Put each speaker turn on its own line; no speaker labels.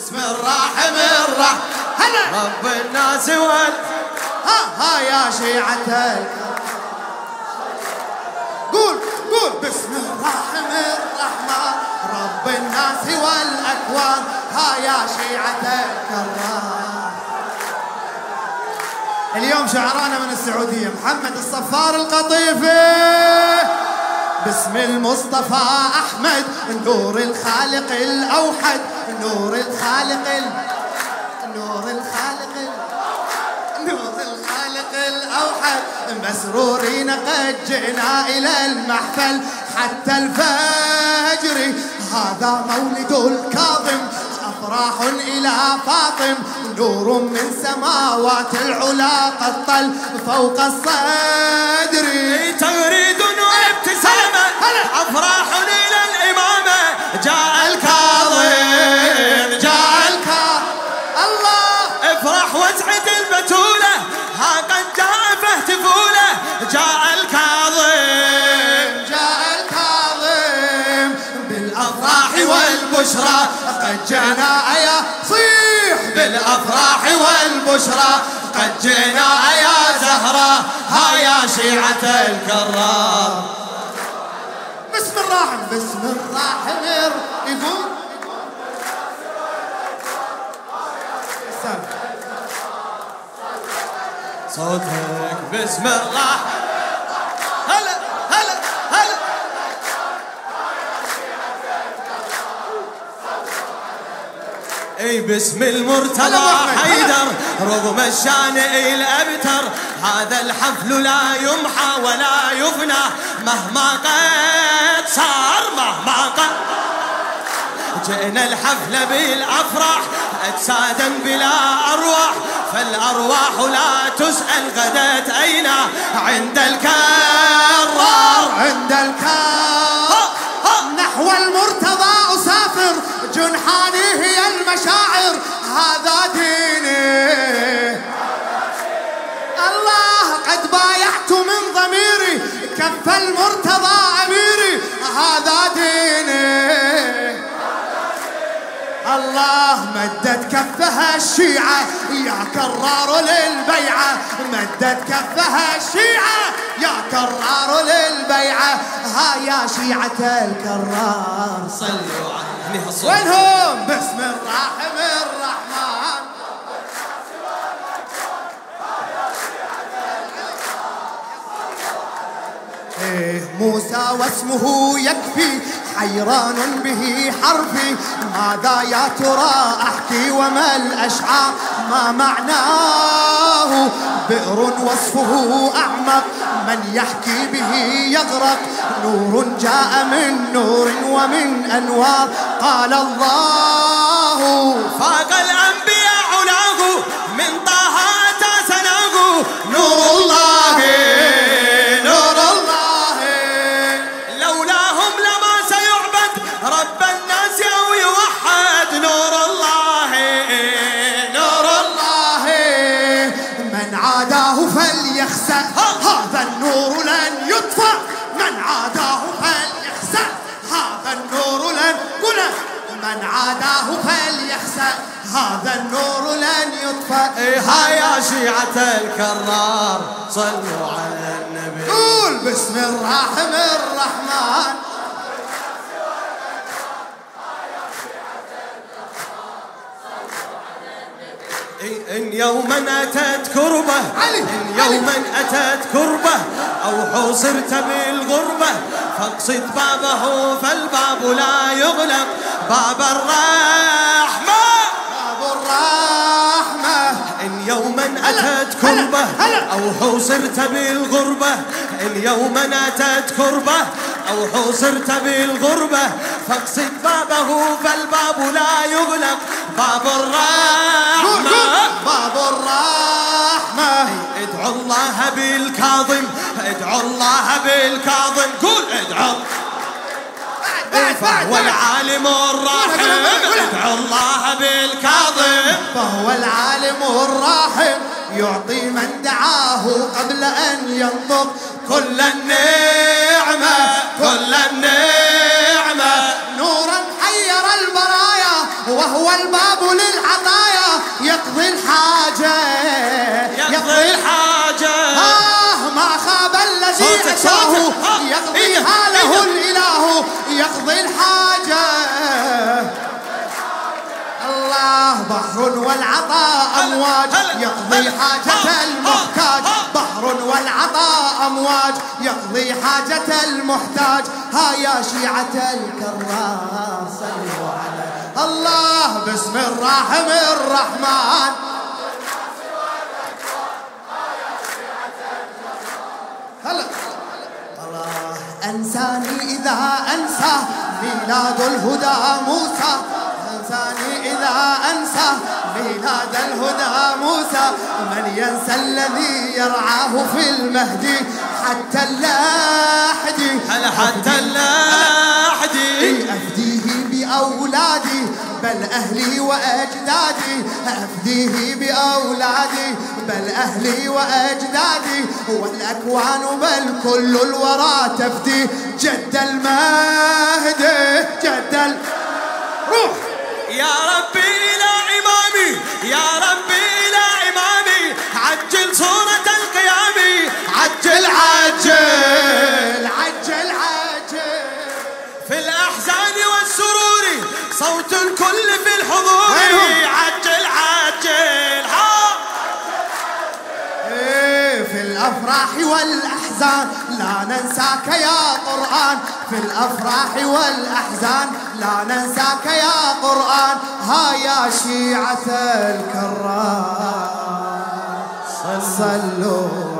باسم الراحم الرحم هلا. رب الناس وال ها ها يا شيعة قول قول. باسم الراحم الرحمن. رب الناس والأكوان. ها يا شيعة الكرام اليوم شعرانا من السعودية. محمد الصفار القطيفي. باسم المصطفى أحمد النور الخالق الأوحد. النور الخالق النور الخالق النور الخالق الأوحد. مسرورين قد جئنا إلى المحفل. حتى الفجر هذا مولد الكاظم. أفراح إلى فاطم. نور من سماوات العلا قد طل فوق الصدر.
تغريد وابتسامة أفراح إلى
والبشرى قد جانا يا صيح بالأفراح والبشرى قد جئنا يا زهرة ها يا شيعة الكرام. بسم الراحم بسم الراحم يقول؟
صوتك بسم الله اي باسم المرتضى حيدر رغم الشأن الأبتر. هذا الحفل لا يمحى ولا يفنى. مهما قد صار مهما قد. جئنا الحفل بالأفراح أجسادا بلا أرواح. فالأرواح لا تسأل غدت أين؟ عند الكرار
عند الكرار نحو المرتضى. هذا ديني. الله قد بايعت من ضميري كف المرتضى أميري. هذا ديني. الله مدت كفها الشيعة يا كرار للبيعة. مدت كفها الشيعة يا كرار للبيعة. ها يا شيعة الكرار
صلوا على الصوت
وينهم؟ باسم الراحم الرحمن. إيه موسى واسمه يكفي حيران به حرفي. ماذا يا ترى؟ أحكي وما الأشعار ما معناه بئر وصفه أعمق. من يحكي به يغرق. نور جاء من نور ومن أنوار. قال الله
فاق الأنبياء من
عاداه فليخسأ هذا النور لن يطفأ
ها يا شيعة الكرار صلوا على النبي.
قول باسم الراحم الرحمن.
إن يوما أتت كربة. إن يوما أتت كربة. أو حوصرت بالغربة. فاقصد بابه فالباب لا يغلق. باب الرحمة.
باب الرحمة.
إن يوما أتت كربة. أو حوصرت بالغربة. إن يوما أتت كربة أو حوصرت بالغربة. فاقصد بابه فالباب لا يغلق. باب الرحمة.
باب الرحمة.
ادعوا الله بالكاظم. ادعوا الله بالكاظم. فهو العالم الراحم. ادعوا الله بالكاظم.
فهو العالم الراحم يعطي من دعاه قبل أن ينطق
كل النعمة. كل النعمة.
نورا حير البرايا وهو الباب للعطايا. يقضي الحاجة.
يقضي الحاجة.
الحاجة. الله بحر والعطاء أمواج يقضي. حاجة المحتاج. بحر والعطاء أمواج يقضي حاجة المحتاج. ها يا شيعة الكرار صلوا على الله باسم الراحم الرحمن. أنساني إذا أنسى ميلاد الهدى موسى. أنساني إذا أنسى ميلاد الهدى موسى. من ينسى الذي يرعاه في المهدي حتى اللاحدي
حتى اللاحدي
أفديه بأولادي بل أهلي وأجدادي. أفديه بأولادي بل أهلي وأجدادي. والأكوان بل كل الورى تفدي. جد المهدي جد ال... روح.
يا ربي إلى إمامي يا ربي إلى إمامي. عجل صورة القيام
عجل عجل عجل عجل.
في الأحزان صوت الكل في الحضور.
وينهم؟
عجل عجل. ها.
إيه، في الأفراح والأحزان لا ننساك يا قرآن. في الأفراح والأحزان لا ننساك يا قرآن. ها يا شيعة الكرام. صلوا.